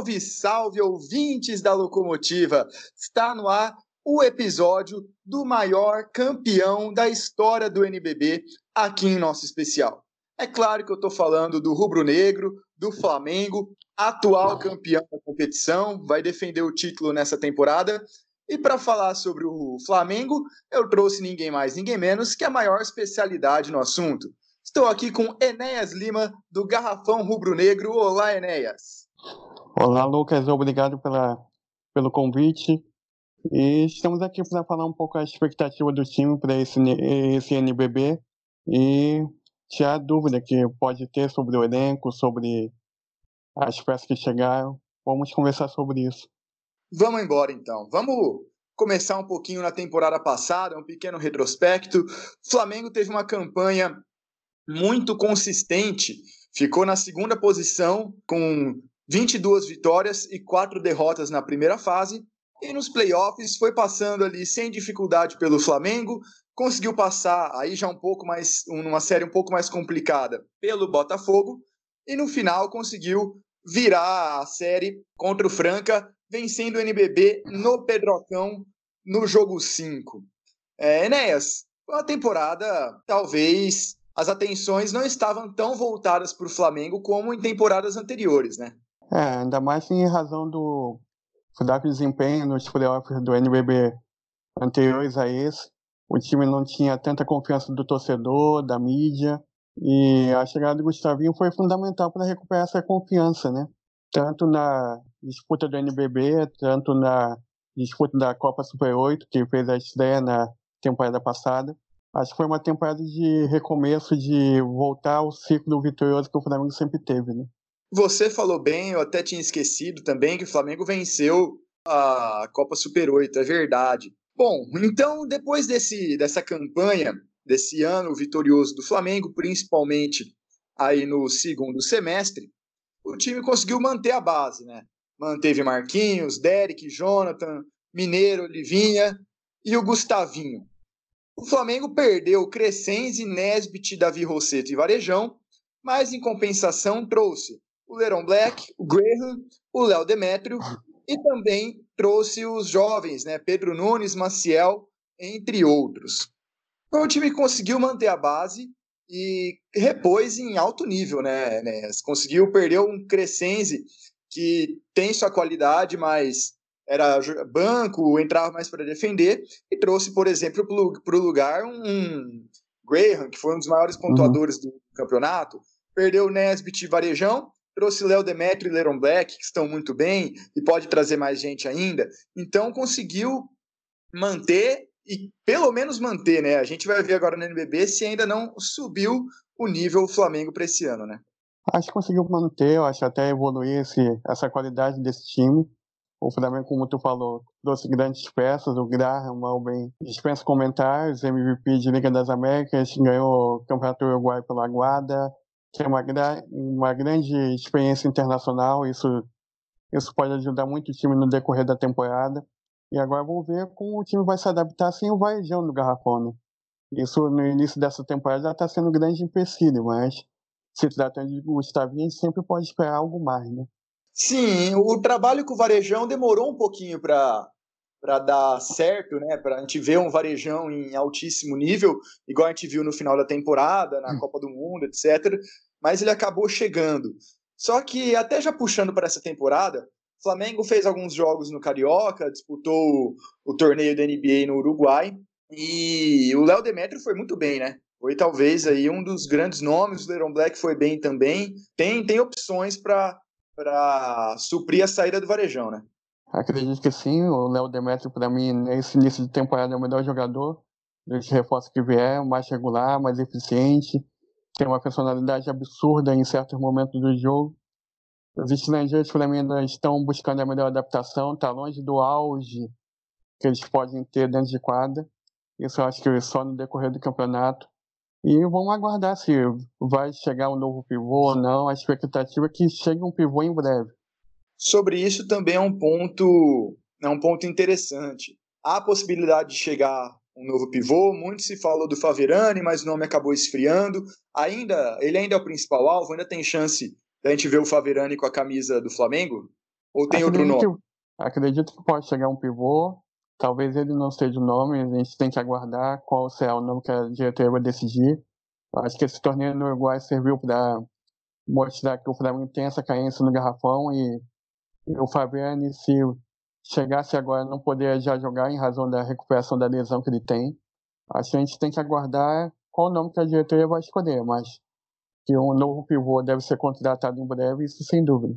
Salve, salve, ouvintes da locomotiva! Está no ar o episódio do maior campeão da história do NBB aqui em nosso especial. É claro que eu estou falando do rubro-negro, do Flamengo, atual campeão da competição, vai defender o título nessa temporada. E para falar sobre o Flamengo, eu trouxe ninguém mais, ninguém menos que a maior especialidade no assunto. Estou aqui com Enéas Lima, do Garrafão Rubro Negro. Olá, Enéas. Olá, Lucas. Obrigado pela, pelo convite. E estamos aqui para falar um pouco a expectativa do time para esse, esse NBB e tirar dúvida que pode ter sobre o elenco, sobre as peças que chegaram. Vamos conversar sobre isso. Vamos embora então. Vamos começar um pouquinho na temporada passada, um pequeno retrospecto. O Flamengo teve uma campanha muito consistente, ficou na segunda posição com 22 vitórias e 4 derrotas na primeira fase. E nos playoffs foi passando ali sem dificuldade pelo Flamengo, conseguiu passar aí já um pouco mais, numa série um pouco mais complicada pelo Botafogo, e no final conseguiu virar a série contra o Franca, vencendo o NBB no Pedrocão no jogo 5. É, Enéas, uma temporada talvez as atenções não estavam tão voltadas para o Flamengo como em temporadas anteriores, né? É, ainda mais em razão do fraco desempenho nos playoffs do NBB anteriores a esse. O time não tinha tanta confiança do torcedor, da mídia, e a chegada do Gustavinho foi fundamental para recuperar essa confiança, né? Tanto na disputa do NBB, tanto na disputa da Copa Super 8, que fez a estreia na temporada passada. Acho que foi uma temporada de recomeço, de voltar ao ciclo vitorioso que o Flamengo sempre teve, né? Você falou bem, eu até tinha esquecido também que o Flamengo venceu a Copa Super 8, é verdade. Bom, então depois desse, dessa campanha, desse ano vitorioso do Flamengo, principalmente aí no segundo semestre, o time conseguiu manter a base, né? Manteve Marquinhos, Derek, Jonathan, Mineiro, Livinha e o Gustavinho. O Flamengo perdeu Crescenzi, Nesbit, Davi Rosseto e Varejão, mas em compensação trouxe o Leron Black, o Graham, o Léo Demétrio e também trouxe os jovens, né, Pedro Nunes, Maciel, entre outros. Então o time conseguiu manter a base e repôs em alto nível, né? Conseguiu perder um Crescenzi que tem sua qualidade, mas era banco, entrava mais para defender, e trouxe, por exemplo, para o lugar um Graham, que foi um dos maiores uhum. pontuadores uhum. do campeonato, perdeu o Nesbit e Varejão, trouxe Léo Demetrio e Leron Black, que estão muito bem, e pode trazer mais gente ainda, então conseguiu manter, e pelo menos manter, né? A gente vai ver agora no NBB se ainda não subiu o nível Flamengo para esse ano, né? Acho que conseguiu manter, eu acho até evoluir esse, essa qualidade desse time. O Flamengo, como tu falou, trouxe grandes peças. O Graham, bem dispensa comentários, MVP de Liga das Américas, ganhou o Campeonato Uruguai pela Aguada, que é uma, uma grande experiência internacional. Isso, isso pode ajudar muito o time no decorrer da temporada. E agora vamos ver como o time vai se adaptar sem o Varejão no garrafão. Né? Isso no início dessa temporada já está sendo um grande empecilho, mas se tratando de Gustavinho, a gente sempre pode esperar algo mais, né? Sim, o trabalho com o Varejão demorou um pouquinho para para dar certo, né? Para a gente ver um Varejão em altíssimo nível, igual a gente viu no final da temporada, na hum. Copa do Mundo, etc. Mas ele acabou chegando. Só que até já puxando para essa temporada, o Flamengo fez alguns jogos no Carioca, disputou o, torneio da NBA no Uruguai e o Léo Demetrio foi muito bem, né? Foi talvez aí um dos grandes nomes. O Leron Black foi bem também. Tem, tem opções para para suprir a saída do Varejão, né? Acredito que sim. O Léo Demetrio, para mim, nesse início de temporada, é o melhor jogador. Desse reforço que vier, mais regular, mais eficiente. Tem uma personalidade absurda em certos momentos do jogo. Os estrangeiros, para mim, ainda estão buscando a melhor adaptação. Está longe do auge que eles podem ter dentro de quadra. Isso eu acho que só no decorrer do campeonato e vamos aguardar se vai chegar um novo pivô ou não. A expectativa é que chegue um pivô em breve. Sobre isso também é um ponto, é um ponto interessante. Há a possibilidade de chegar um novo pivô. Muito se falou do Faverani, mas o nome acabou esfriando. Ainda, ele ainda é o principal alvo. Ainda tem chance da gente ver o Faverani com a camisa do Flamengo? Ou tem acredito outro nome? Acredito que pode chegar um pivô. Talvez ele não seja o nome, a gente tem que aguardar qual será o nome que a diretoria vai decidir. Acho que esse torneio no Uruguai serviu para mostrar que o Flamengo tem essa carência no garrafão e o Fabiani, se chegasse agora, não poderia já jogar em razão da recuperação da lesão que ele tem. Acho que a gente tem que aguardar qual o nome que a diretoria vai escolher, mas que um novo pivô deve ser contratado em breve, isso sem dúvida.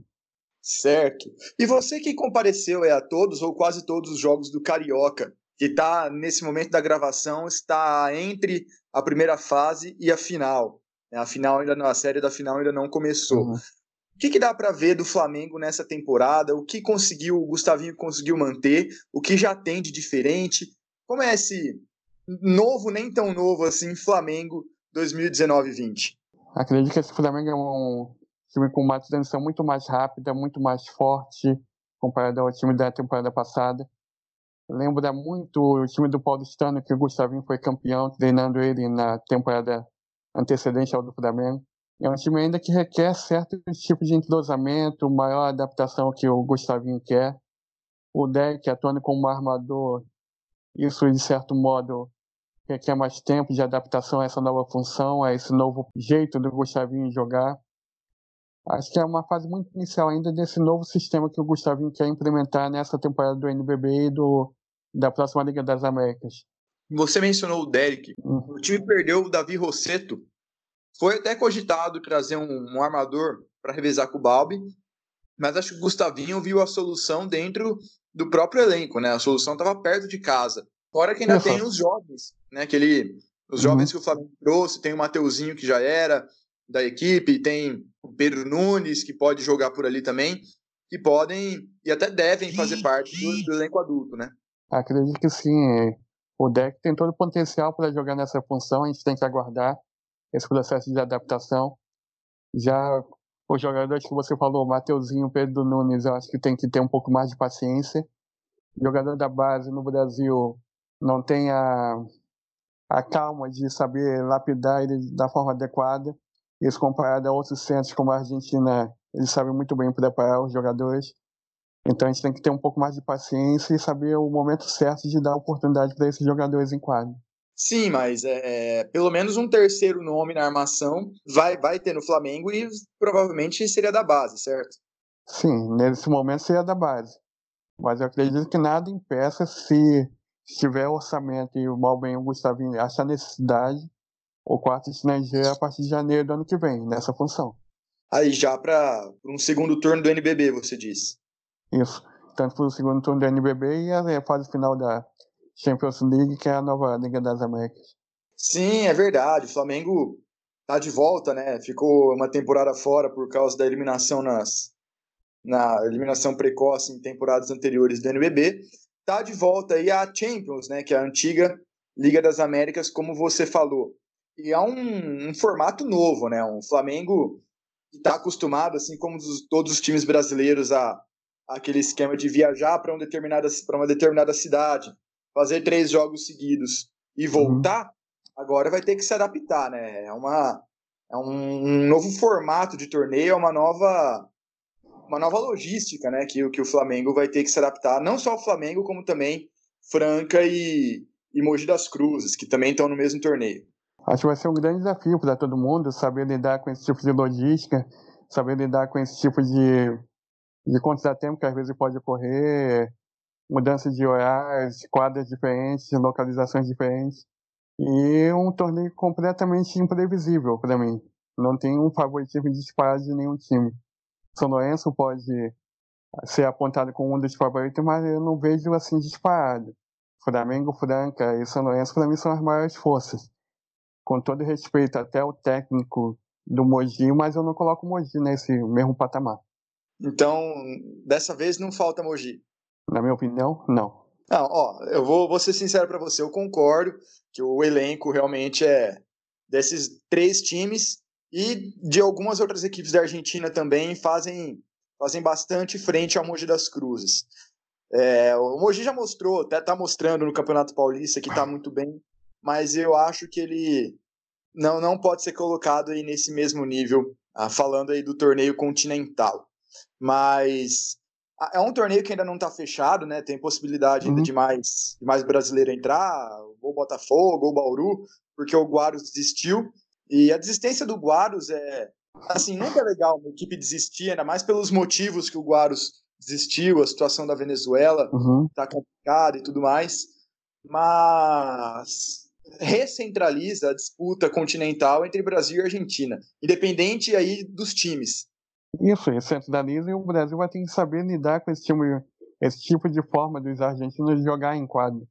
Certo. E você que compareceu é, a todos ou quase todos os jogos do Carioca, que está nesse momento da gravação, está entre a primeira fase e a final. A final ainda a série da final ainda não começou. Uhum. Que, que dá para ver do Flamengo nessa temporada? O que conseguiu o Gustavinho conseguiu manter? O que já tem de diferente? Como é esse novo, nem tão novo assim, Flamengo 2019-20? Acredito que esse Flamengo é um time com uma transição muito mais rápida, muito mais forte comparado ao time da temporada passada. Lembra muito o time do Paulistano, que o Gustavinho foi campeão, treinando ele na temporada antecedente ao do Flamengo. É um time ainda que requer certo tipo de entrosamento, maior adaptação que o Gustavinho quer. O deck atuando como armador, isso de certo modo requer mais tempo de adaptação a essa nova função, a esse novo jeito do Gustavinho jogar. Acho que é uma fase muito inicial ainda desse novo sistema que o Gustavinho quer implementar nessa temporada do NBB e do, da próxima Liga das Américas. Você mencionou o Derek. Hum. O time perdeu o Davi Rosseto. Foi até cogitado trazer um, um armador para revezar com o Balbi, mas acho que o Gustavinho viu a solução dentro do próprio elenco, né? A solução estava perto de casa. Fora que ainda tem os jovens, né? Que ele, os uhum. jovens que o Flamengo trouxe, tem o Mateuzinho que já era da equipe, tem o Pedro Nunes que pode jogar por ali também, que podem e até devem fazer parte do, do elenco adulto, né? Acredito que sim. O deck tem todo o potencial para jogar nessa função, a gente tem que aguardar esse processo de adaptação. Já os jogadores que você falou, Mateuzinho, Pedro Nunes, eu acho que tem que ter um pouco mais de paciência. O jogador da base no Brasil não tem a, a calma de saber lapidar ele da forma adequada. Isso comparado a outros centros como a Argentina, eles sabem muito bem preparar os jogadores. Então a gente tem que ter um pouco mais de paciência e saber o momento certo de dar oportunidade para esses jogadores em quadro. Sim, mas é, é, pelo menos um terceiro nome na armação vai, vai ter no Flamengo e provavelmente seria da base, certo? Sim, nesse momento seria da base. Mas eu acredito que nada impeça se tiver orçamento e o mal bem o Gustavinho achar necessidade, o quarto estrangeiro a partir de janeiro do ano que vem, nessa função. Aí já para um segundo turno do NBB, você disse. Isso, tanto para o segundo turno do NBB e a fase final da Champions League, que é a nova Liga das Américas. Sim, é verdade. O Flamengo tá de volta, né? Ficou uma temporada fora por causa da eliminação nas na eliminação precoce em temporadas anteriores do NBB. Tá de volta aí a Champions, né? Que é a antiga Liga das Américas, como você falou. E é um, um formato novo, né? Um Flamengo que está acostumado, assim como dos, todos os times brasileiros, a aquele esquema de viajar para um determinada, uma determinada cidade, fazer três jogos seguidos e voltar, uhum. agora vai ter que se adaptar, né? É, uma, é um novo formato de torneio, é uma nova uma nova logística, né? Que, que o Flamengo vai ter que se adaptar. Não só o Flamengo, como também Franca e, e Mogi das Cruzes, que também estão no mesmo torneio. Acho que vai ser um grande desafio para todo mundo saber lidar com esse tipo de logística, saber lidar com esse tipo de, de contratempo que às vezes pode ocorrer, mudança de horários, quadras diferentes, localizações diferentes. E um torneio completamente imprevisível para mim. Não tem um favoritismo disparado de nenhum time. São Lourenço pode ser apontado como um dos favoritos, mas eu não vejo assim disparado. Flamengo, Franca e São Lourenço, para mim, são as maiores forças. Com todo respeito até o técnico do Mogi, mas eu não coloco o Mogi nesse mesmo patamar. Então, dessa vez não falta Mogi. Na minha opinião, não. Não, ó, eu vou, vou ser sincero para você, eu concordo que o elenco realmente é desses três times e de algumas outras equipes da Argentina também fazem, fazem bastante frente ao Mogi das Cruzes. É, o Mogi já mostrou, até está mostrando no Campeonato Paulista que está muito bem, mas eu acho que ele não, não pode ser colocado aí nesse mesmo nível, ah, falando aí do torneio continental. Mas É um torneio que ainda não está fechado, né? Tem possibilidade ainda uhum. de mais, de mais brasileiro entrar, ou Botafogo, ou Bauru, porque o Guarus desistiu. E a desistência do Guarus é, assim, nunca é legal uma equipe desistir, ainda mais pelos motivos que o Guarus desistiu, a situação da Venezuela está uhum. complicada e tudo mais. Mas recentraliza a disputa continental entre Brasil e Argentina, independente aí dos times. Isso, recentraliza e o Brasil vai ter que saber lidar com esse, time, esse tipo de forma dos argentinos jogar em quadro.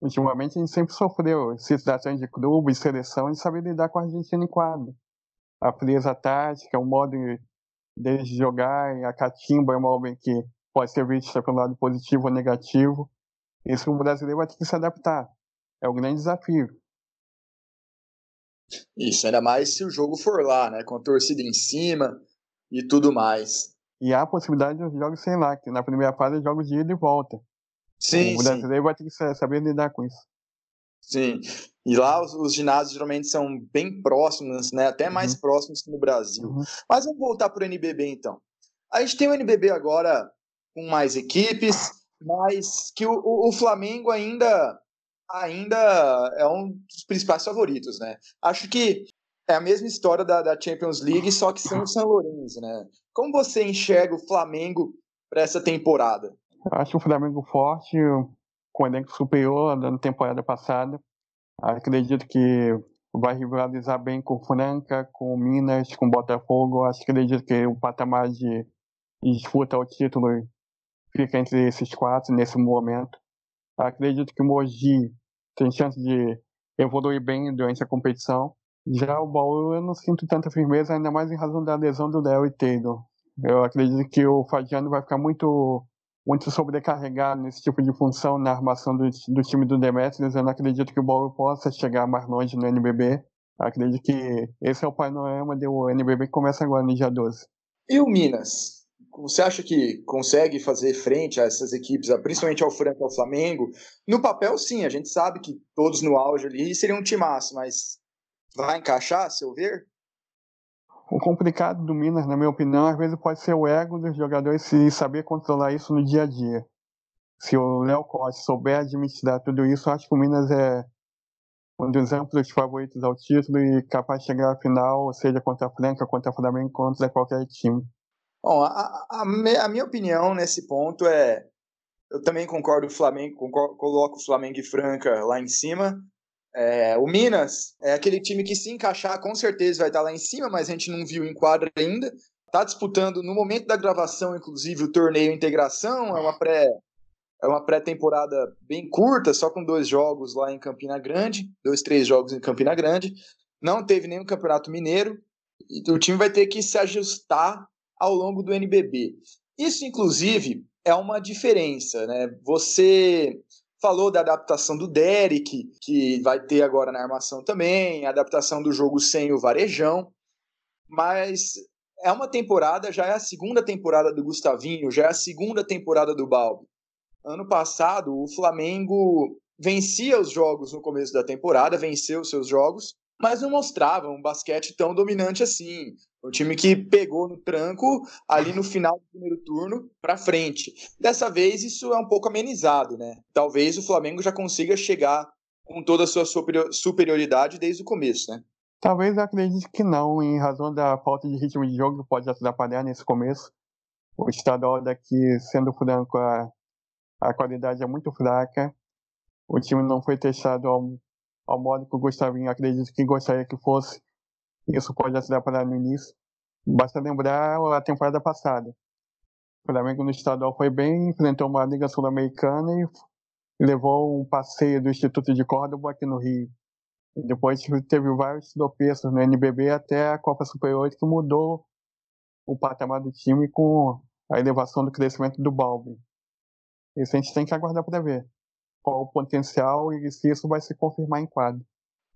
Ultimamente a gente sempre sofreu situações de clube, de seleção, de saber lidar com a Argentina em quadro. A presa tática, o modo deles de jogar, a catimba é uma obra que pode ser vista pelo lado positivo ou negativo. Isso o brasileiro vai ter que se adaptar. É o grande desafio. Isso, ainda mais se o jogo for lá, né? Com a torcida em cima e tudo mais. E há a possibilidade de jogos sem lá, que na primeira fase jogos de ida e volta. Sim. O brasileiro sim. vai ter que saber lidar com isso. Sim. E lá os, os ginásios geralmente são bem próximos, né? Até mais uhum. próximos que no Brasil. Uhum. Mas vamos voltar para o NBB então. A gente tem o NBB agora com mais equipes, mas que o, o, Flamengo ainda ainda é um dos principais favoritos, né? Acho que é a mesma história da, da Champions League, só que sem o São Lourenço, né? Como você enxerga o Flamengo para essa temporada? Acho o Flamengo forte, com o elenco superior da temporada passada. Acredito que vai rivalizar bem com o Franca, com o Minas, com o Botafogo. Acho que acredito que o patamar de disputa ao título fica entre esses quatro nesse momento. Acredito que o Mogi tem chance de evoluir bem durante a competição. Já o Baú eu não sinto tanta firmeza, ainda mais em razão da lesão do Léo e Taylor. Eu acredito que o Fadiano vai ficar muito muito sobrecarregado nesse tipo de função na armação do, do time do Demetrius. Eu não acredito que o Baú possa chegar mais longe no NBB. Acredito que esse é o panorama do NBB que começa agora no dia 12. E o Minas? Você acha que consegue fazer frente a essas equipes, principalmente ao Franca e ao Flamengo? No papel, sim, a gente sabe que todos no auge ali seriam um timaço, mas vai encaixar, a seu ver? O complicado do Minas, na minha opinião, às vezes pode ser o ego dos jogadores e saber controlar isso no dia a dia. Se o Léo Costa souber administrar tudo isso, acho que o Minas é um dos amplos favoritos ao título e capaz de chegar à final, seja contra a Franca, contra o Flamengo, contra qualquer time. Bom, a, a, a, minha opinião nesse ponto é. Eu também concordo com o Flamengo, concordo, coloco o Flamengo e Franca lá em cima. É, o Minas é aquele time que, se encaixar, com certeza vai estar lá em cima, mas a gente não viu em quadra ainda. Está disputando, no momento da gravação, inclusive, o torneio Integração. É uma pré. É uma pré-temporada bem curta, só com dois jogos lá em Campina Grande, dois, três jogos em Campina Grande. Não teve nenhum campeonato mineiro. E o time vai ter que se ajustar ao longo do NBB. Isso, inclusive, é uma diferença, né? Você falou da adaptação do Derek, que vai ter agora na armação também, a adaptação do jogo sem o Varejão, mas é uma temporada, já é a segunda temporada do Gustavinho, já é a segunda temporada do Balbi. Ano passado, o Flamengo vencia os jogos no começo da temporada, venceu os seus jogos, mas não mostrava um basquete tão dominante assim. Um time que pegou no tranco ali no final do primeiro turno para frente. Dessa vez isso é um pouco amenizado, né? Talvez o Flamengo já consiga chegar com toda a sua superioridade desde o começo, né? Talvez eu acredite que não, em razão da falta de ritmo de jogo que pode atrapalhar nesse começo. O estadual daqui, sendo franco, a, a qualidade é muito fraca. O time não foi testado ao ao modo que o Gustavinho acredito que gostaria que fosse. Isso pode atrapalhar no início. Basta lembrar a temporada passada. O Flamengo no estadual foi bem, enfrentou uma Liga Sul-Americana e levou um passeio do Instituto de Córdoba aqui no Rio. E depois teve vários tropeços no NBB até a Copa Super 8 que mudou o patamar do time com a elevação do crescimento do Balbi. Isso a gente tem que aguardar para ver qual o potencial e se isso vai se confirmar em quadro.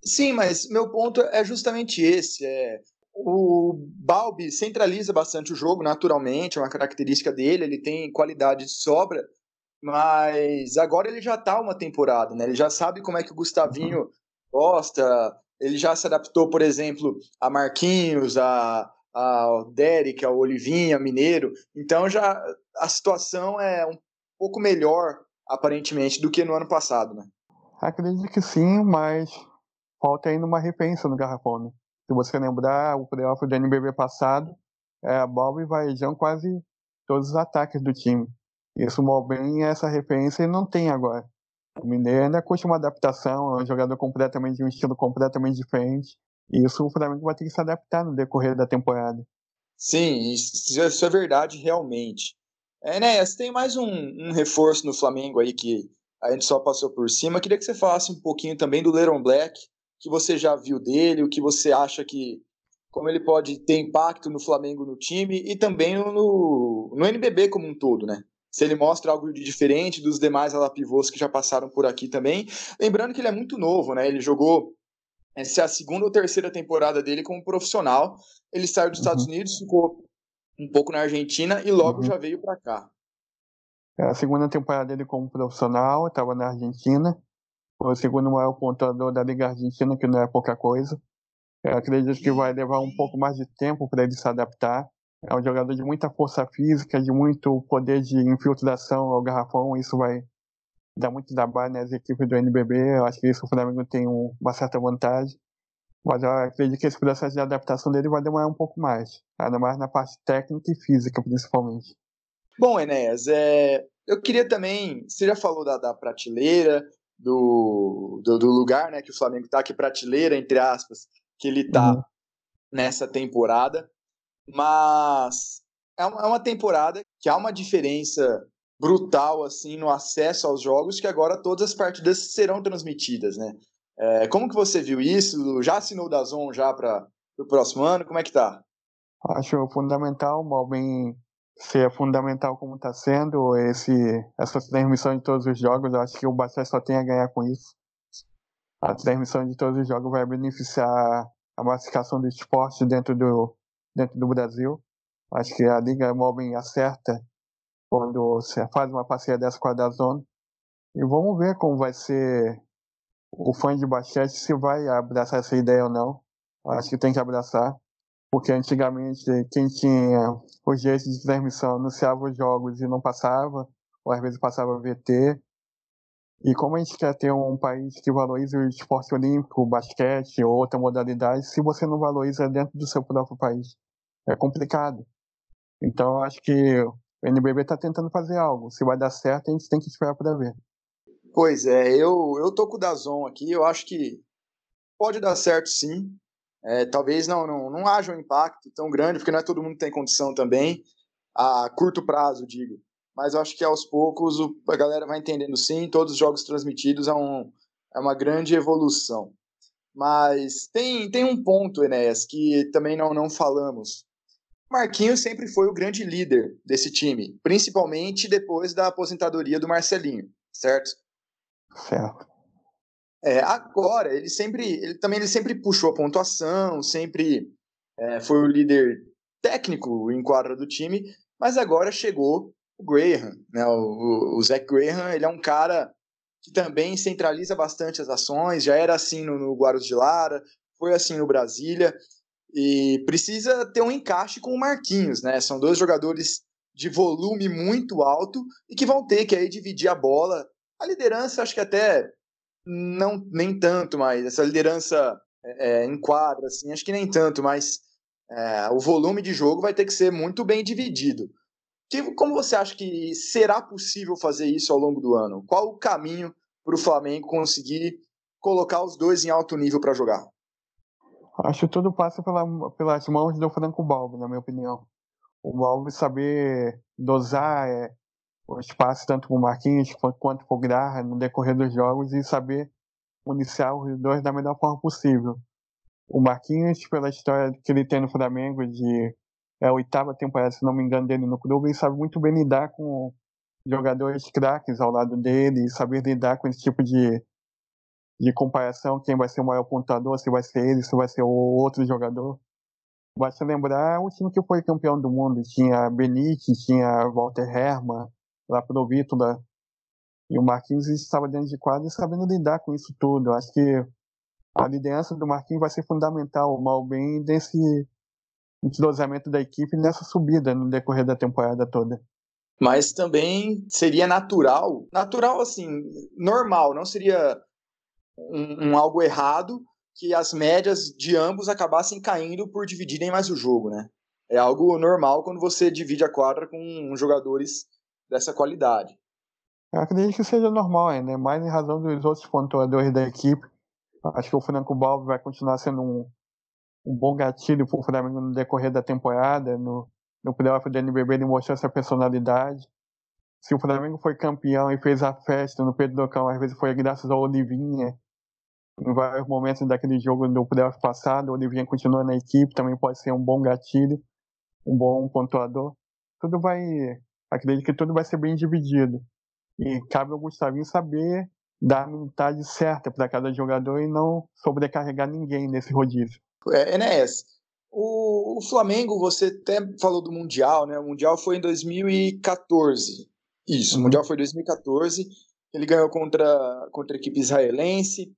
Sim, mas meu ponto é justamente esse. É, o Balbi centraliza bastante o jogo, naturalmente, é uma característica dele, ele tem qualidade de sobra, mas agora ele já está uma temporada, né? Ele já sabe como é que o Gustavinho gosta, ele já se adaptou, por exemplo, a Marquinhos, a, a Derek, a Olivinha, Mineiro. Então já a situação é um pouco melhor, aparentemente, do que no ano passado, né? Acredito que sim, mas falta ainda uma repensa no garrafão. Né? Se você lembrar, o playoff do NBB passado, é, a Bob e Varejão quase todos os ataques do time. Isso bem essa referência e não tem agora. O Mineiro ainda curte uma adaptação, é um jogador completamente de um estilo completamente diferente. E isso o Flamengo vai ter que se adaptar no decorrer da temporada. Sim, isso, é verdade realmente. É, né, você tem mais um, um, reforço no Flamengo aí que a gente só passou por cima. Queria que você falasse um pouquinho também do Leron Black, que você já viu dele, o que você acha que como ele pode ter impacto no Flamengo no time e também no, no NBB como um todo, né? Se ele mostra algo de diferente dos demais alapivôs que já passaram por aqui também. Lembrando que ele é muito novo, né? Ele jogou essa é a segunda ou terceira temporada dele como profissional. Ele saiu dos uhum. Estados Unidos, ficou um pouco na Argentina e logo uhum. já veio para cá. É a segunda temporada dele como profissional, estava na Argentina. Foi o segundo maior pontuador da Liga Argentina, que não é pouca coisa. Eu acredito que vai levar um pouco mais de tempo para ele se adaptar. É um jogador de muita força física, de muito poder de infiltração ao garrafão. Isso vai dar muito trabalho nas equipes do NBB. Eu acho que isso o Flamengo tem um, uma certa vantagem. Mas eu acredito que esse processo de adaptação dele vai demorar um pouco mais. Ainda mais na parte técnica e física, principalmente. Bom, Enéas, é, eu queria também. Você já falou da, da prateleira, do, do, do, lugar né, que o Flamengo está, que prateleira, entre aspas, que ele está uhum. nessa temporada, mas é uma, é uma temporada que há uma diferença brutal assim no acesso aos jogos que agora todas as partidas serão transmitidas, né? É, como que você viu isso? Já assinou o Dazon já para o próximo ano? Como é que tá? Acho fundamental, Malbin ser fundamental como está sendo esse essa transmissão de todos os jogos. Eu acho que o Basquete só tem a ganhar com isso a transmissão de todos os jogos vai beneficiar a massificação do esporte dentro do, dentro do Brasil. Acho que a Liga Móvel acerta quando você faz uma parceria dessa com a Dazone. E vamos ver como vai ser o fã de basquete, se vai abraçar essa ideia ou não. Acho que tem que abraçar, porque antigamente quem tinha os direitos de transmissão anunciava os jogos e não passava, ou às vezes passava VT, e como a gente quer ter um país que valorize o esporte olímpico, o basquete ou outra modalidade, se você não valoriza dentro do seu próprio país, é complicado. Então, acho que o NBB está tentando fazer algo. Se vai dar certo, a gente tem que esperar para ver. Pois é, eu, eu tô com o Dazon aqui, eu acho que pode dar certo sim. É, talvez não, não, não haja um impacto tão grande, porque não é todo mundo que tem condição também, a curto prazo, digo mas eu acho que aos poucos a galera vai entendendo sim, todos os jogos transmitidos é, um, é uma grande evolução. Mas tem, tem um ponto, Enéas, que também não, não falamos. Marquinhos sempre foi o grande líder desse time, principalmente depois da aposentadoria do Marcelinho, certo? Certo. É, agora, ele sempre, ele também ele sempre puxou a pontuação, sempre é, foi o líder técnico em quadra do time, mas agora chegou o Graham, né? O, o Zach Graham, ele é um cara que também centraliza bastante as ações, já era assim no, no Guarus de Lara, foi assim no Brasília, e precisa ter um encaixe com o Marquinhos, né? São dois jogadores de volume muito alto e que vão ter que aí dividir a bola. A liderança, acho que até não nem tanto, mas essa liderança é, é em quadra, assim, acho que nem tanto, mas é, o volume de jogo vai ter que ser muito bem dividido. Como você acha que será possível fazer isso ao longo do ano? Qual o caminho para o Flamengo conseguir colocar os dois em alto nível para jogar? Acho que tudo passa pela, pelas mãos do Franco Balbi, na minha opinião. O Balbi saber dosar é, o espaço tanto com o Marquinhos quanto com o Graha no decorrer dos jogos e saber municiar os dois da melhor forma possível. O Marquinhos, pela história que ele tem no Flamengo de é a oitava temporada, se não me engano, dele no clube, e sabe muito bem lidar com jogadores craques ao lado dele, saber lidar com esse tipo de, de comparação, quem vai ser o maior pontuador, se vai ser ele, se vai ser o outro jogador. Basta lembrar o time que foi campeão do mundo, tinha Benítez, tinha Walter Hermann, lá pro Vítula, e o Marquinhos estava dentro de quadro e sabendo lidar com isso tudo. Eu acho que a liderança do Marquinhos vai ser fundamental, mal bem desse entrosamento da equipe nessa subida no decorrer da temporada toda. Mas também seria natural, natural assim, normal, não seria um, um algo errado que as médias de ambos acabassem caindo por dividirem mais o jogo, né? É algo normal quando você divide a quadra com jogadores dessa qualidade. Eu acredito que seja normal, né? mais em razão dos outros pontuadores da equipe. Acho que o Franco Balbo vai continuar sendo um, um bom gatilho para o Flamengo no decorrer da temporada. No, no playoff do NBB ele mostrou essa personalidade. Se o Flamengo foi campeão e fez a festa no Pedro Docão, às vezes foi graças ao Olivinha. Em vários momentos daquele jogo do playoff passado, o Olivinha continua na equipe, também pode ser um bom gatilho, um bom pontuador. Tudo vai, acredito que tudo vai ser bem dividido. E cabe ao Gustavinho saber dar a minutagem certa para cada jogador e não sobrecarregar ninguém nesse rodízio. É, Enéas, o, o, Flamengo, você até falou do Mundial, né? O Mundial foi em 2014. Isso, uhum. o Mundial foi em 2014. Ele ganhou contra, contra a equipe israelense.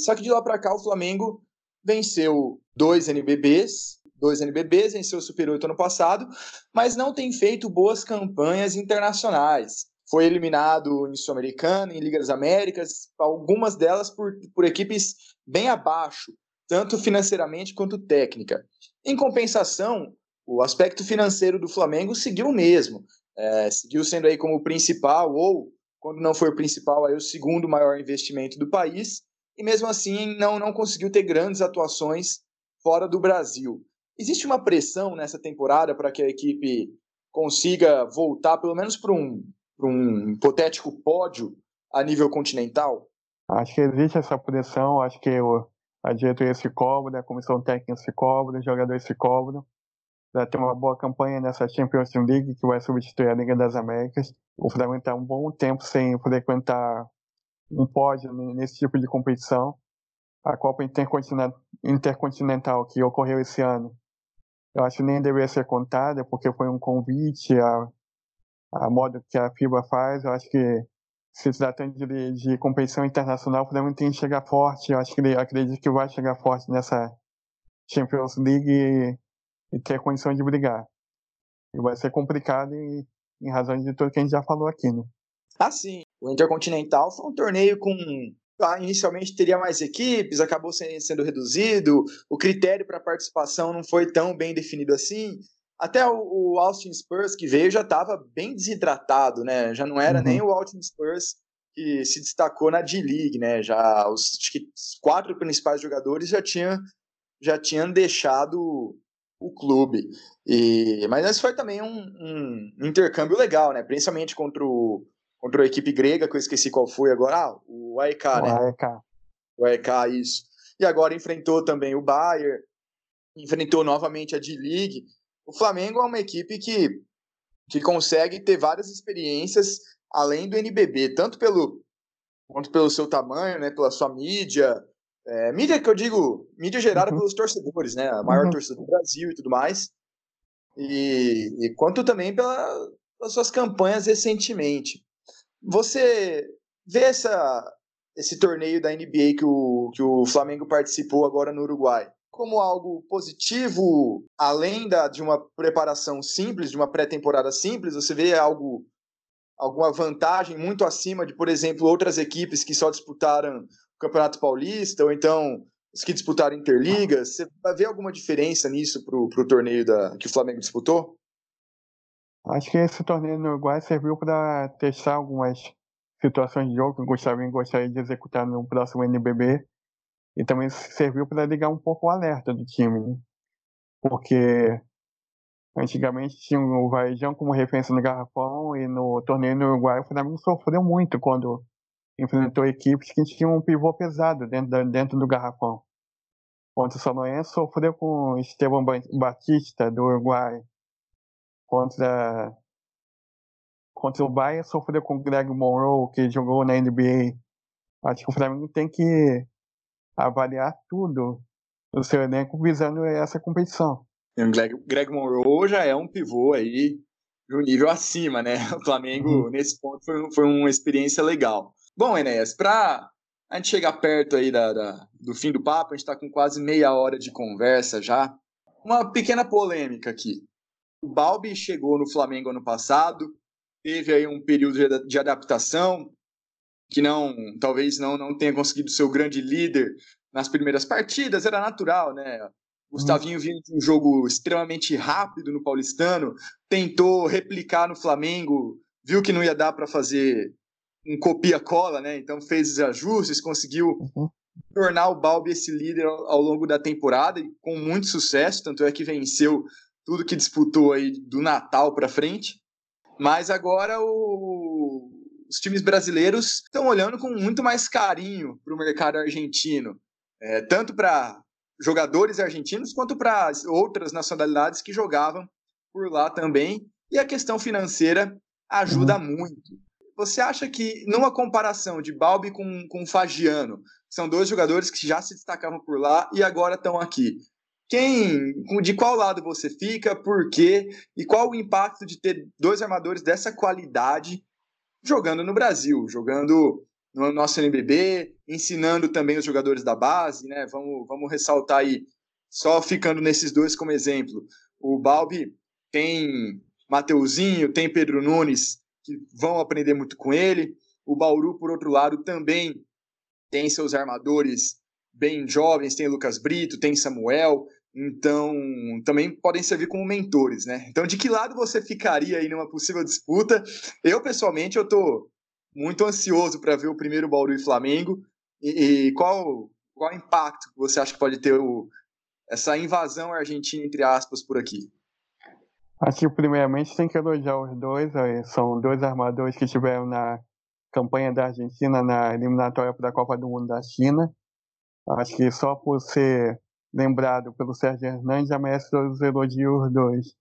Só que de lá para cá o Flamengo venceu dois NBBs, dois NBBs, venceu o Super 8 ano passado, mas não tem feito boas campanhas internacionais foi eliminado em Sul-Americana, em Liga das Américas, algumas delas por, por equipes bem abaixo, tanto financeiramente quanto técnica. Em compensação, o aspecto financeiro do Flamengo seguiu o mesmo, é, seguiu sendo aí como o principal, ou, quando não foi o principal, aí o segundo maior investimento do país, e mesmo assim não, não conseguiu ter grandes atuações fora do Brasil. Existe uma pressão nessa temporada para que a equipe consiga voltar pelo menos para um um hipotético pódio a nível continental? Acho que existe essa pressão, acho que o, a diretoria se cobra, a comissão técnica se cobra, os jogadores se cobram para ter uma boa campanha nessa Champions League que vai substituir a Liga das Américas. O Flamengo está um bom tempo sem frequentar um pódio nesse tipo de competição. A Copa Intercontinental que ocorreu esse ano, eu acho que nem deveria ser contada porque foi um convite a a moda que a FIBA faz, eu acho que se tratando de, de competição internacional, o Flamengo tem que chegar forte. Eu acho que acredito que vai chegar forte nessa Champions League e, e ter condição de brigar. E vai ser complicado e, em razão de tudo que a gente já falou aqui, né? Ah, sim. O Intercontinental foi um torneio com. Ah, inicialmente teria mais equipes, acabou sendo reduzido, o critério para participação não foi tão bem definido assim. Até o, Austin Spurs que veio já estava bem desidratado, né? Já não era uhum. nem o Austin Spurs que se destacou na D-League, né? Já os, acho que os quatro principais jogadores já tinham já tinham deixado o clube. E, mas esse foi também um, um, intercâmbio legal, né? Principalmente contra, o, contra a equipe grega, que eu esqueci qual foi agora. Ah, o AEK, né? O AEK. O AEK, isso. E agora enfrentou também o Bayern, enfrentou novamente a D-League o Flamengo é uma equipe que, que consegue ter várias experiências além do NBB, tanto pelo quanto pelo seu tamanho, né, pela sua mídia, é, mídia que eu digo, mídia gerada uhum. pelos torcedores, né, a maior uhum. torcida do Brasil e tudo mais, e, e quanto também pela, pelas suas campanhas recentemente. Você vê essa, esse torneio da NBA que o, que o Flamengo participou agora no Uruguai como algo positivo, além da, de uma preparação simples, de uma pré-temporada simples? Você vê algo, alguma vantagem muito acima de, por exemplo, outras equipes que só disputaram o Campeonato Paulista, ou então os que disputaram Interligas? Você ver alguma diferença nisso para o torneio da, que o Flamengo disputou? Acho que esse torneio no Uruguai serviu para testar algumas situações de jogo que o Gustavo gostaria de executar no próximo NBB e também serviu para ligar um pouco o alerta do time, né? porque antigamente tinha o Varejão como referência no Garrafão e no torneio no Uruguai o Flamengo sofreu muito quando enfrentou equipes que tinham um pivô pesado dentro, dentro do Garrafão. Contra o São Lourenço sofreu com Esteban Batista do Uruguai. Contra contra o Bahia sofreu com o Greg Monroe, que jogou na NBA. Acho que o Flamengo tem que avaliar tudo do seu elenco visando essa competição. O Greg, Greg Monroe já é um pivô aí de um nível acima, né? O Flamengo, uhum. nesse ponto, foi, foi uma experiência legal. Bom, Enéas, para a gente chegar perto aí da, da, do fim do papo, a gente está com quase meia hora de conversa já. uma pequena polêmica aqui. O Balbi chegou no Flamengo ano passado, teve aí um período de adaptação, que não, talvez não, não tenha conseguido ser o grande líder nas primeiras partidas, era natural, né? Gustavinho vinha de um jogo extremamente rápido no Paulistano, tentou replicar no Flamengo, viu que não ia dar para fazer um copia-cola, né? Então fez os ajustes, conseguiu uhum. tornar o Balbi esse líder ao, ao longo da temporada e com muito sucesso, tanto é que venceu tudo que disputou aí do Natal para frente. Mas agora o, os times brasileiros estão olhando com muito mais carinho para o mercado argentino, é, tanto para jogadores argentinos quanto para outras nacionalidades que jogavam por lá também. E a questão financeira ajuda uhum. muito. Você acha que, numa comparação de Balbi com, com Fagiano, são dois jogadores que já se destacavam por lá e agora estão aqui, quem, de qual lado você fica, por quê e qual o impacto de ter dois armadores dessa qualidade jogando no Brasil, jogando no nosso NBB, ensinando também os jogadores da base, né? Vamos, vamos ressaltar aí, só ficando nesses dois como exemplo. O Balbi tem Mateuzinho, tem Pedro Nunes, que vão aprender muito com ele. O Bauru, por outro lado, também tem seus armadores bem jovens, tem Lucas Brito, tem Samuel, então também podem servir como mentores, né? Então, de que lado você ficaria aí numa possível disputa? Eu, pessoalmente, eu tô muito ansioso para ver o primeiro Bauru e Flamengo. E, e, qual, qual impacto você acha que pode ter o, essa invasão argentina, entre aspas, por aqui? Acho que, primeiramente, tem que elogiar os dois. São dois armadores que estiveram na campanha da Argentina na eliminatória para a Copa do Mundo da China. Acho que só por ser lembrado pelo Sérgio Hernandes já merece todos os elogios dois.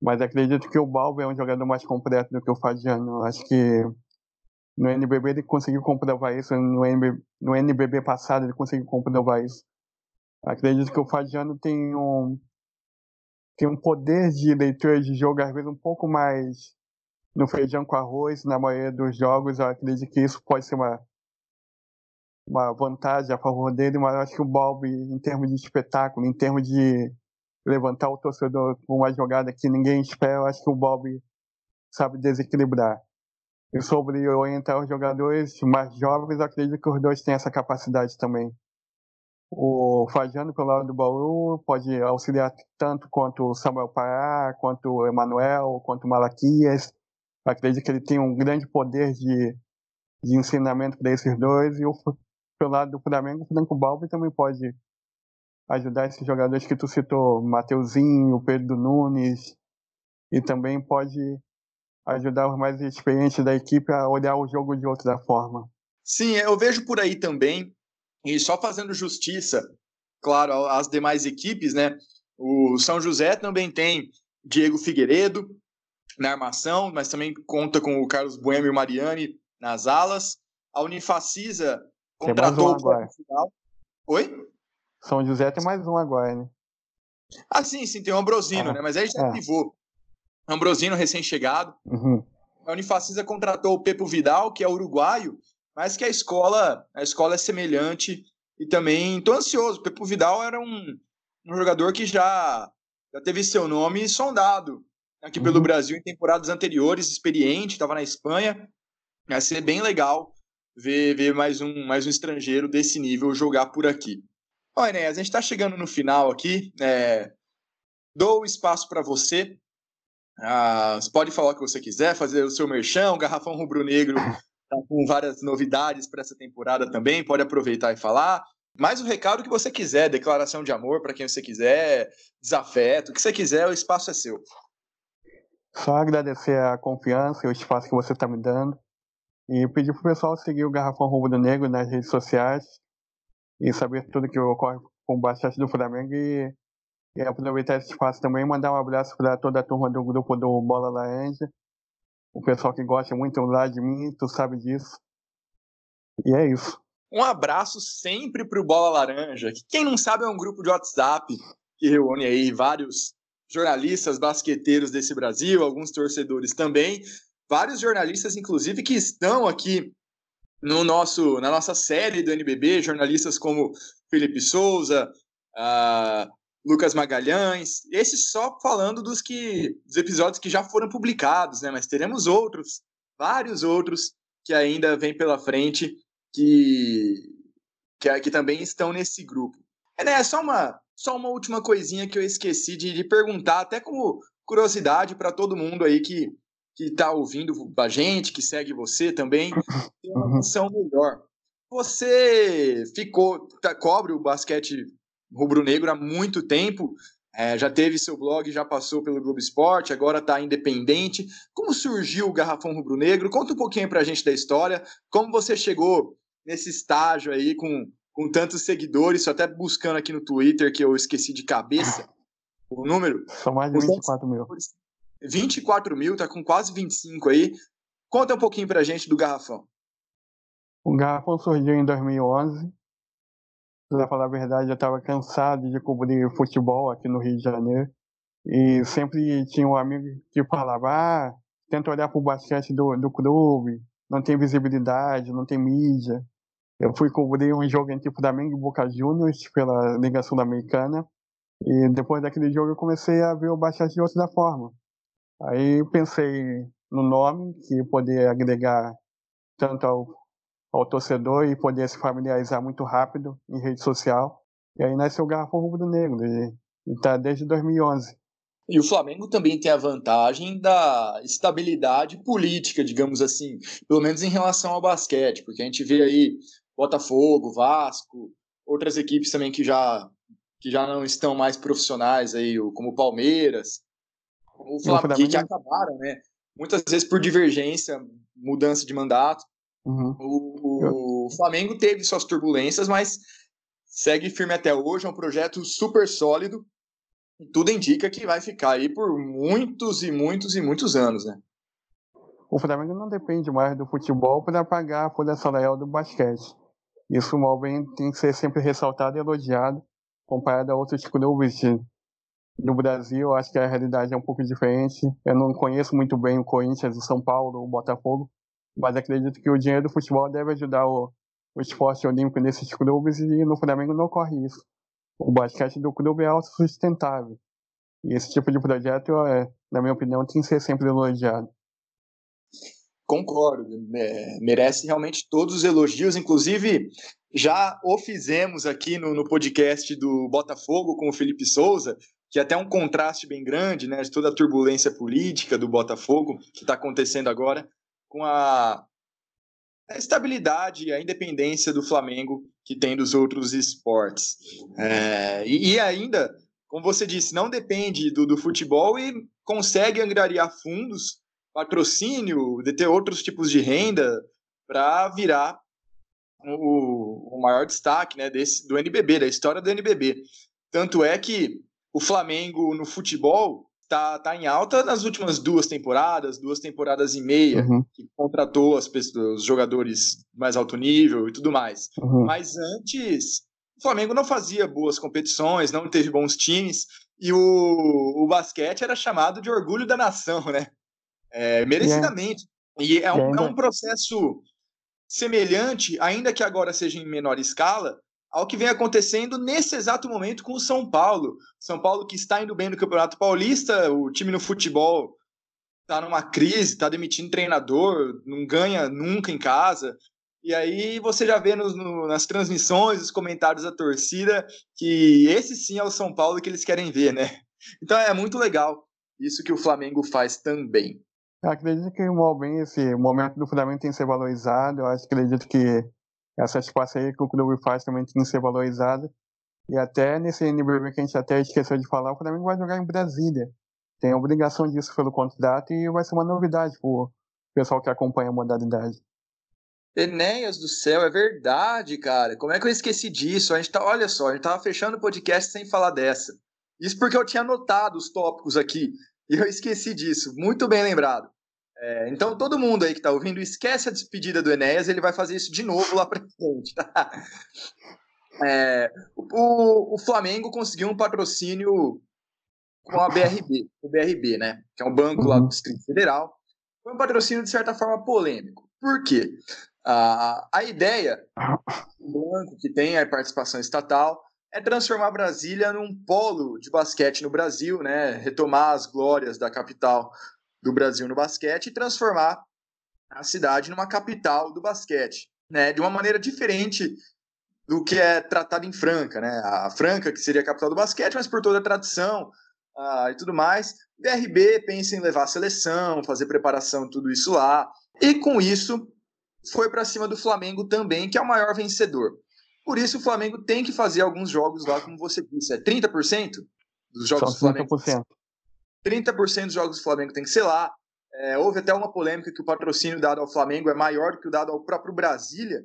Mas acredito que o Balbo é um jogador mais completo do que o Fadiano. Acho que no NBB ele conseguiu comprovar isso, no NBB, no NBB passado ele conseguiu comprovar isso. Acredito que o Fadiano tem um, tem um poder de leitura de jogo, às vezes um pouco mais no feijão com arroz, na maioria dos jogos. Eu acredito que isso pode ser uma, uma vantagem a favor dele, mas eu acho que o Balbi, em termos de espetáculo, em termos de levantar o torcedor com uma jogada que ninguém espera, eu acho que o Balbi sabe desequilibrar. E sobre orientar os jogadores mais jovens, acredito que os dois têm essa capacidade também. O Fagiano, pelo lado do Bauru, pode auxiliar tanto quanto o Samuel Pará, quanto o Emanuel, quanto o Malaquias. Acredito que ele tem um grande poder de, de ensinamento para esses dois. E o, pelo lado do Flamengo, o Franco Balbi também pode ajudar esses jogadores que tu citou, Mateuzinho, Pedro Nunes, e também pode ajudar os mais experientes da equipe a olhar o jogo de outra forma. Sim, eu vejo por aí também, e só fazendo justiça, claro, às demais equipes, né? O São José também tem Diego Figueiredo na armação, mas também conta com o Carlos Bueno e o Mariani nas alas. A Unifacisa Contratou um agora. Oi? São José tem mais um agora, né? Ah, sim, sim, tem o Ambrosino, ah, né? Mas aí já é. pivô. Ambrosino recém-chegado. Uhum. A Unifacisa contratou o Pepo Vidal, que é uruguaio, mas que a escola, a escola é semelhante e também tô ansioso. O Pepo Vidal era um, um jogador que já, já teve seu nome sondado aqui uhum. pelo Brasil em temporadas anteriores, experiente, estava na Espanha. Vai ser bem legal ver, ver mais, um, mais um estrangeiro desse nível jogar por aqui. Olha, Enéas, a gente está chegando no final aqui. É, dou o espaço para você. Ah, você pode falar o que você quiser, fazer o seu merchan. O Garrafão Rubro-Negro está com várias novidades para essa temporada também. Pode aproveitar e falar. Mais o recado que você quiser, declaração de amor para quem você quiser, desafeto, o que você quiser, o espaço é seu. Só agradecer a confiança e o espaço que você está me dando. E pedir pro pessoal seguir o Garrafão Rubro Negro nas redes sociais e saber tudo que ocorre com o basquete do Flamengo e, e aproveitar esse espaço também e mandar um abraço para toda a turma do grupo do Bola Laranja, o pessoal que gosta muito lá de mim, tu sabe disso. E é isso. Um abraço sempre pro Bola Laranja, que quem não sabe é um grupo de WhatsApp que reúne aí vários jornalistas basqueteiros desse Brasil, alguns torcedores também, vários jornalistas, inclusive, que estão aqui no nosso, na nossa série do NBB, jornalistas como Felipe Souza, uh, Lucas Magalhães, esse só falando dos que dos episódios que já foram publicados, né? Mas teremos outros, vários outros que ainda vêm pela frente que que, que também estão nesse grupo. É, né, só uma só uma última coisinha que eu esqueci de, de perguntar, até como curiosidade para todo mundo aí que que está ouvindo a gente, que segue você também, ter uma uhum. noção melhor. Você ficou, tá, cobre o basquete rubro-negro há muito tempo, é, já teve seu blog, já passou pelo Globo Esporte, agora está independente. Como surgiu o Garrafão Rubro Negro? Conta um pouquinho para a gente da história, como você chegou nesse estágio aí com, com tantos seguidores, só até buscando aqui no Twitter, que eu esqueci de cabeça o número. São mais de 24 mil. 24 mil, tá com quase 25 aí. Conta um pouquinho para a gente do Garrafão. O Garrafão surgiu em 2011 Pra falar a verdade, eu estava cansado de cobrir futebol aqui no Rio de Janeiro. E sempre tinha um amigo que falava: ah, tenta olhar para o basquete do, do clube, não tem visibilidade, não tem mídia. Eu fui cobrir um jogo entre Flamengo e Boca Juniors pela Liga Sul-Americana. E depois daquele jogo eu comecei a ver o basquete de outra forma. Aí pensei no nome, que poder agregar tanto ao ao torcedor e poder se familiarizar muito rápido em rede social. E aí nasceu o Garrafão Rubro Negro, e está desde 2011. E o Flamengo também tem a vantagem da estabilidade política, digamos assim, pelo menos em relação ao basquete, porque a gente vê aí Botafogo, Vasco, outras equipes também que já, que já não estão mais profissionais aí, como o Palmeiras, o Flamengo, que, que acabaram, né? Muitas vezes por divergência, mudança de mandato. Uhum. O, o, Flamengo teve suas turbulências, mas segue firme até hoje. É um projeto super sólido. E tudo indica que vai ficar aí por muitos e muitos e muitos anos, né? O Flamengo não depende mais do futebol para pagar a folha salarial do basquete. Isso mal bem tem que ser sempre ressaltado e elogiado, comparado a outros clubes do Brasil. Acho que a realidade é um pouco diferente. Eu não conheço muito bem o Corinthians, o São Paulo, o Botafogo, mas acredito que o dinheiro do futebol deve ajudar o, o esporte olímpico nesses clubes e no Flamengo não ocorre isso. O basquete do clube é autossustentável. E esse tipo de projeto, é, na minha opinião, tem que ser sempre elogiado. Concordo, é, merece realmente todos os elogios, inclusive já o fizemos aqui no, no podcast do Botafogo com o Felipe Souza, que é até um contraste bem grande, né, de toda a turbulência política do Botafogo que está acontecendo agora com a, a estabilidade e a independência do Flamengo que tem dos outros esportes. É, e, e, ainda, como você disse, não depende do, do futebol e consegue angariar fundos, patrocínio, de ter outros tipos de renda para virar o, o, maior destaque né, desse, do NBB, da história do NBB. Tanto é que o Flamengo no futebol tá, tá em alta nas últimas duas temporadas, duas temporadas e meia, uhum. que contratou as pessoas, os jogadores mais alto nível e tudo mais. Uhum. Mas antes, o Flamengo não fazia boas competições, não teve bons times, e o, o basquete era chamado de orgulho da nação, né? É, merecidamente. Yeah. E é um, é um processo semelhante, ainda que agora seja em menor escala, ao que vem acontecendo nesse exato momento com o São Paulo. São Paulo que está indo bem no Campeonato Paulista, o time no futebol está numa crise, está demitindo treinador, não ganha nunca em casa. E aí você já vê nos, no, nas transmissões, os comentários da torcida, que esse sim é o São Paulo que eles querem ver, né? Então é muito legal isso que o Flamengo faz também. Eu acredito que bem esse momento do Flamengo tem que ser valorizado. Eu acredito que essas parcerias que o clube faz também tem que ser valorizada. E até nesse NBB que a gente até esqueceu de falar, o Flamengo vai jogar em Brasília. Tem a obrigação disso pelo contrato e vai ser uma novidade para o pessoal que acompanha a modalidade. Enéas do céu, é verdade, cara. Como é que eu esqueci disso? A gente tá, olha só, a gente tava fechando o podcast sem falar dessa. Isso porque eu tinha anotado os tópicos aqui e eu esqueci disso. Muito bem lembrado. É, então, todo mundo aí que está ouvindo, esquece a despedida do Enéas, ele vai fazer isso de novo lá para frente. Tá? É, o, o, Flamengo conseguiu um patrocínio com a BRB, o BRB, né? Que é um banco lá do uhum. Distrito Federal. Foi um patrocínio, de certa forma, polêmico. Por quê? A, a ideia do banco, que tem a participação estatal, é transformar Brasília num polo de basquete no Brasil, né? Retomar as glórias da capital do Brasil no basquete e transformar a cidade numa capital do basquete, né? De uma maneira diferente do que é tratado em Franca, né? A Franca, que seria a capital do basquete, mas por toda a tradição uh, e tudo mais. DRB pensa em levar a seleção, fazer preparação, tudo isso lá. E com isso, foi para cima do Flamengo também, que é o maior vencedor. Por isso, o Flamengo tem que fazer alguns jogos lá, como você disse. É 30% dos jogos do Flamengo. 30%. 30% dos jogos do Flamengo tem que ser lá. É, houve até uma polêmica que o patrocínio dado ao Flamengo é maior do que o dado ao próprio Brasília.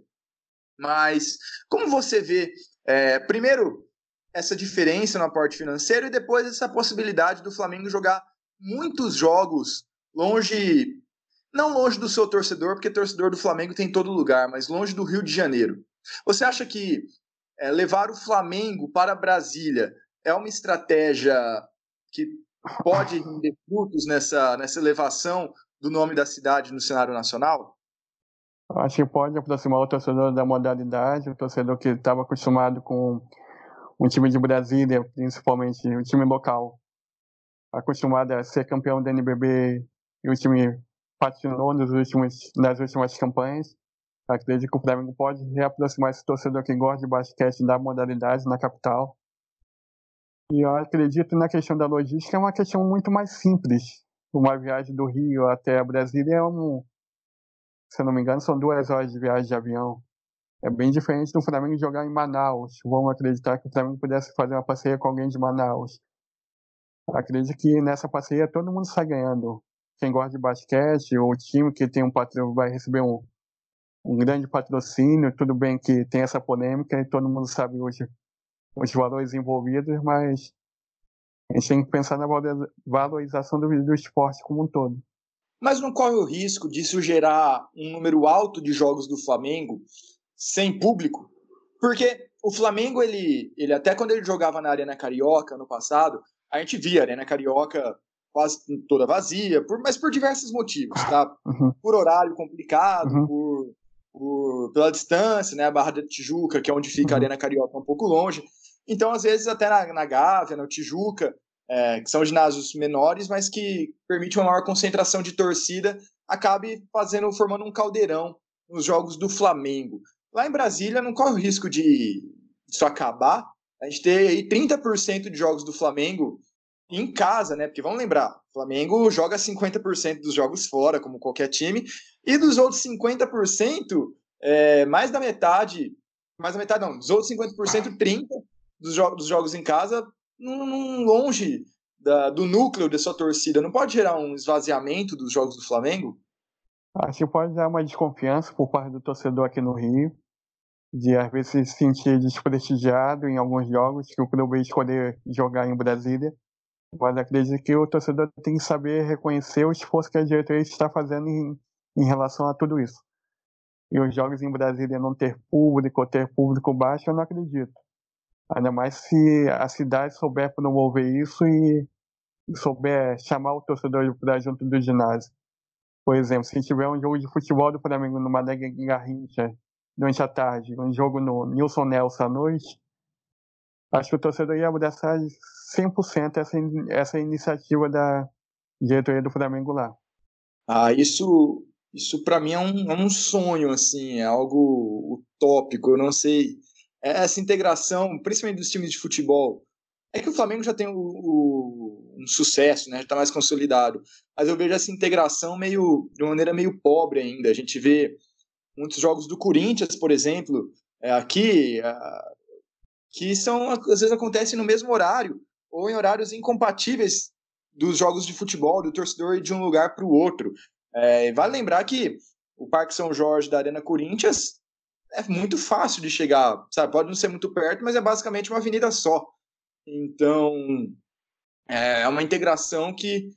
Mas como você vê, é, primeiro, essa diferença no aporte financeiro e depois essa possibilidade do Flamengo jogar muitos jogos longe, não longe do seu torcedor, porque torcedor do Flamengo tem em todo lugar, mas longe do Rio de Janeiro. Você acha que é, levar o Flamengo para Brasília é uma estratégia que pode render frutos nessa, nessa elevação do nome da cidade no cenário nacional? Acho que pode aproximar o torcedor da modalidade, o torcedor que estava acostumado com um time de Brasília, principalmente um time local, acostumado a ser campeão da NBB e o time patinou nos últimos, nas últimas campanhas. Acredito que o Flamengo pode reaproximar esse torcedor que gosta de basquete da modalidade na capital. E eu acredito na questão da logística, é uma questão muito mais simples. Uma viagem do Rio até Brasília é um, se eu não me engano, são duas horas de viagem de avião. É bem diferente do Flamengo jogar em Manaus. Vamos acreditar que o Flamengo pudesse fazer uma parceria com alguém de Manaus. Acredito que nessa parceria todo mundo sai ganhando. Quem gosta de basquete, ou o time que tem um patrocínio vai receber um, um grande patrocínio. Tudo bem que tem essa polêmica e todo mundo sabe hoje os valores envolvidos, mas a gente tem que pensar na valorização do, do esporte como um todo mas não corre o risco disso gerar um número alto de jogos do Flamengo sem público? Porque o Flamengo, ele, ele até quando ele jogava na Arena Carioca no passado, a gente via a Arena Carioca quase toda vazia, por, mas por diversos motivos, tá? Uhum. Por horário complicado, uhum. por, por, pela distância, né? A Barra da Tijuca, que é onde fica uhum. a Arena Carioca, um pouco longe. Então, às vezes, até na, na Gávea, no Tijuca, é, que são ginásios menores, mas que permite uma maior concentração de torcida, acabe fazendo, formando um caldeirão nos jogos do Flamengo. Lá em Brasília não corre o risco de isso acabar. A gente ter aí 30% de jogos do Flamengo em casa, né? Porque vamos lembrar, o Flamengo joga 50% dos jogos fora, como qualquer time, e dos outros 50%, é, mais da metade, mais da metade não, dos outros 50%, 30% dos, jo dos jogos em casa num, longe da, do núcleo da sua torcida, não pode gerar um esvaziamento dos jogos do Flamengo? Acho que pode dar uma desconfiança por parte do torcedor aqui no Rio, de às vezes se sentir desprestigiado em alguns jogos que o clube escolher jogar em Brasília. Mas acredito que o torcedor tem que saber reconhecer o esforço que a diretoria está fazendo em, em relação a tudo isso. E os jogos em Brasília não ter público ou ter público baixo, eu não acredito. Ainda mais se a cidade souber promover isso e souber chamar o torcedor para junto do ginásio. Por exemplo, se tiver um jogo de futebol do Flamengo no Mané Garrincha durante a tarde, um jogo no Nilson Nelson à noite, acho que o torcedor ia abraçar 100% essa, essa iniciativa da diretoria do Flamengo lá. Ah, isso, isso para mim é um, é um sonho, assim, é algo utópico. Eu não sei essa integração, principalmente dos times de futebol. É que o Flamengo já tem o, o, um sucesso, né? Já está mais consolidado. Mas eu vejo essa integração meio de uma maneira meio pobre ainda. A gente vê muitos jogos do Corinthians, por exemplo, é, aqui, é, que são às vezes acontecem no mesmo horário ou em horários incompatíveis dos jogos de futebol, do torcedor ir de um lugar para o outro. É, vale lembrar que o Parque São Jorge da Arena Corinthians é muito fácil de chegar, sabe? Pode não ser muito perto, mas é basicamente uma avenida só. Então, é uma integração que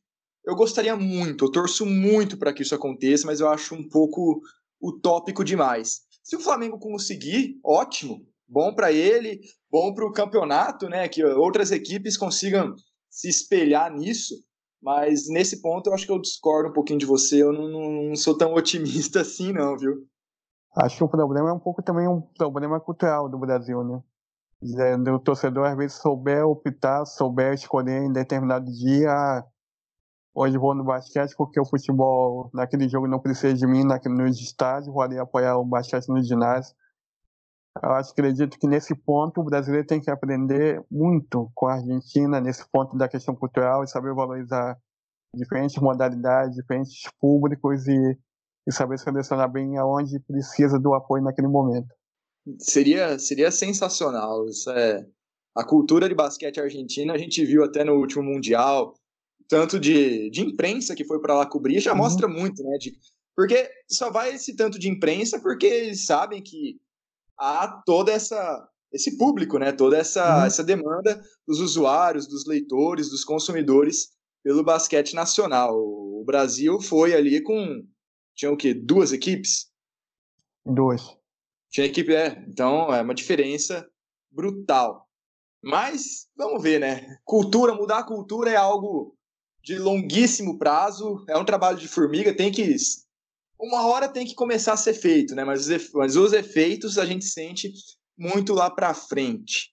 eu gostaria muito, eu torço muito para que isso aconteça, mas eu acho um pouco utópico demais. Se o Flamengo conseguir, ótimo, bom para ele, bom para o campeonato, né? Que outras equipes consigam se espelhar nisso. Mas nesse ponto eu acho que eu discordo um pouquinho de você. Eu não, não sou tão otimista assim, não, viu? Acho que o problema é um pouco também um problema cultural do Brasil, né? O torcedor às vezes souber optar, souber escolher em determinado dia, ah, hoje vou no basquete porque o futebol naquele jogo não precisa de mim naquele, no estádio, vou ali apoiar o basquete no ginásio. Eu acho, acredito que nesse ponto o brasileiro tem que aprender muito com a Argentina, nesse ponto da questão cultural e saber valorizar diferentes modalidades, diferentes públicos e, e saber selecionar bem aonde precisa do apoio naquele momento. Seria, seria sensacional. Isso é, a cultura de basquete argentina a gente viu até no último Mundial, tanto de, de imprensa que foi para lá cobrir, já uhum. mostra muito, né? De, porque só vai esse tanto de imprensa porque eles sabem que há toda essa esse público, né? Toda essa, uhum. essa demanda dos usuários, dos leitores, dos consumidores pelo basquete nacional. O Brasil foi ali com tinha o quê? Duas equipes? Duas. Tinha equipe, é. Então é uma diferença brutal. Mas vamos ver, né? Cultura, mudar a cultura é algo de longuíssimo prazo, é um trabalho de formiga, tem que uma hora tem que começar a ser feito, né? Mas os, mas os efeitos a gente sente muito lá para frente.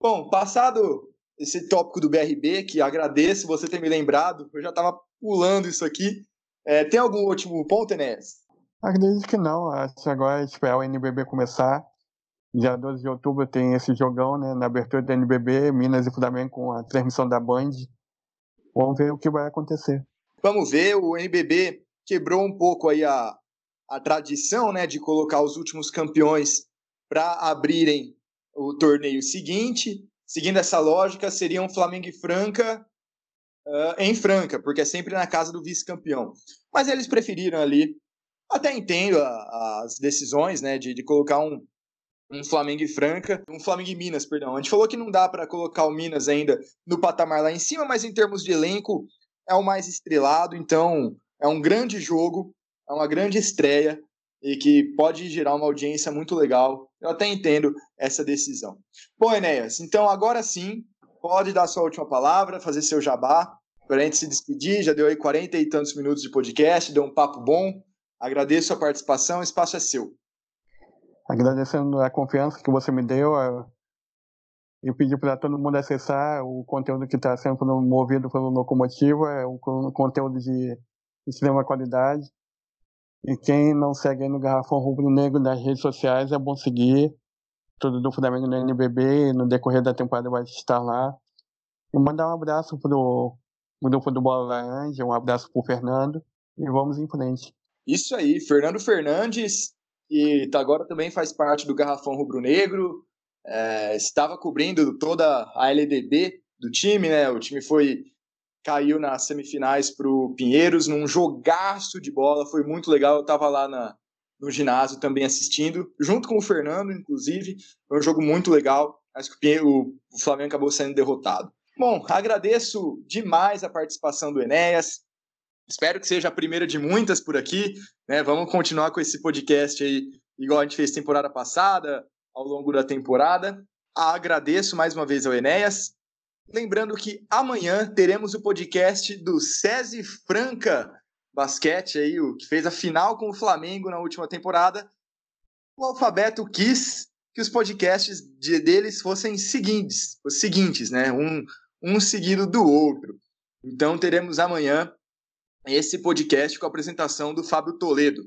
Bom, passado esse tópico do BRB, que agradeço você ter me lembrado, eu já estava pulando isso aqui. É, tem algum último ponto, Enéas? Acredito que não. Acho que agora é esperar o NBB começar. Dia 12 de outubro tem esse jogão, né? Na abertura do NBB, Minas e Flamengo com a transmissão da Band. Vamos ver o que vai acontecer. Vamos ver, o NBB quebrou um pouco aí a, a tradição né, de colocar os últimos campeões para abrirem o torneio seguinte. Seguindo essa lógica, seriam Flamengo e Franca uh, em Franca, porque é sempre na casa do vice-campeão. Mas eles preferiram ali, até entendo a, as decisões né, de, de colocar um, um Flamengo e Franca, um Flamengo e Minas, perdão. A gente falou que não dá para colocar o Minas ainda no patamar lá em cima, mas em termos de elenco é o mais estrelado, então é um grande jogo, é uma grande estreia e que pode gerar uma audiência muito legal. Eu até entendo essa decisão. Bom, Enéas, então agora sim, pode dar sua última palavra, fazer seu jabá, para a gente se despedir. Já deu aí 40 e tantos minutos de podcast, deu um papo bom. Agradeço a participação, o espaço é seu. Agradecendo a confiança que você me deu, eu pedi para todo mundo acessar o conteúdo que está sendo movido pelo Locomotiva, é um conteúdo de extrema qualidade. E quem não segue no Garrafão Rubro Negro nas redes sociais é bom seguir. Tudo do Flamengo no NBB, no decorrer da temporada vai estar lá. E mandar um abraço pro grupo do Bola Laranja, um abraço pro Fernando e vamos em frente. Isso aí, Fernando Fernandes, que agora também faz parte do Garrafão Rubro Negro, é, estava cobrindo toda a LDB do time, né? O time foi caiu nas semifinais para o Pinheiros num jogaço de bola, foi muito legal. Eu estava lá na, no ginásio também assistindo, junto com o Fernando, inclusive. Foi um jogo muito legal, mas o, Flamengo acabou sendo derrotado. Bom, agradeço demais a participação do Enéas. Espero que seja a primeira de muitas por aqui. Né? Vamos continuar com esse podcast aí, igual a gente fez temporada passada, ao longo da temporada. Agradeço mais uma vez ao Enéas. Lembrando que amanhã teremos o podcast do SESI Franca Basquete, aí, o que fez a final com o Flamengo na última temporada. O Alfabeto quis que os podcasts de, deles fossem seguintes, os seguintes, né? Um, um seguido do outro. Então teremos amanhã esse podcast com a apresentação do Fábio Toledo.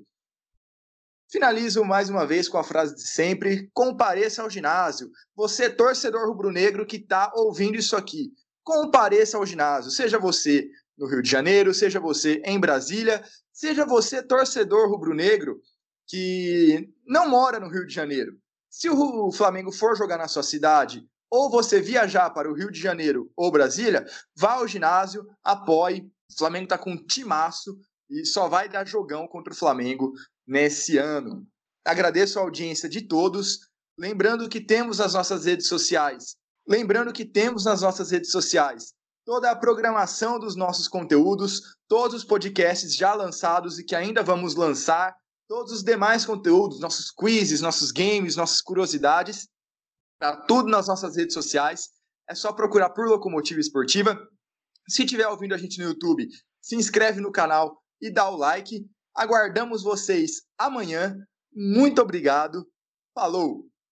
Finalizo mais uma vez com a frase de sempre: compareça ao ginásio. Você, torcedor rubro-negro que está ouvindo isso aqui, compareça ao ginásio. Seja você no Rio de Janeiro, seja você em Brasília, seja você torcedor rubro-negro que não mora no Rio de Janeiro. Se o Flamengo for jogar na sua cidade, ou você viajar para o Rio de Janeiro ou Brasília, vá ao ginásio, apoie. O Flamengo está com um timaço e só vai dar jogão contra o Flamengo nesse ano. Agradeço a audiência de todos. Lembrando que temos as nossas redes sociais. Lembrando que temos nas nossas redes sociais toda a programação dos nossos conteúdos, todos os podcasts já lançados e que ainda vamos lançar, todos os demais conteúdos, nossos quizzes, nossos games, nossas curiosidades, tá tudo nas nossas redes sociais. É só procurar por Locomotiva Esportiva. Se estiver ouvindo a gente no YouTube, se inscreve no canal e dá o like. Aguardamos vocês amanhã. Muito obrigado. Falou!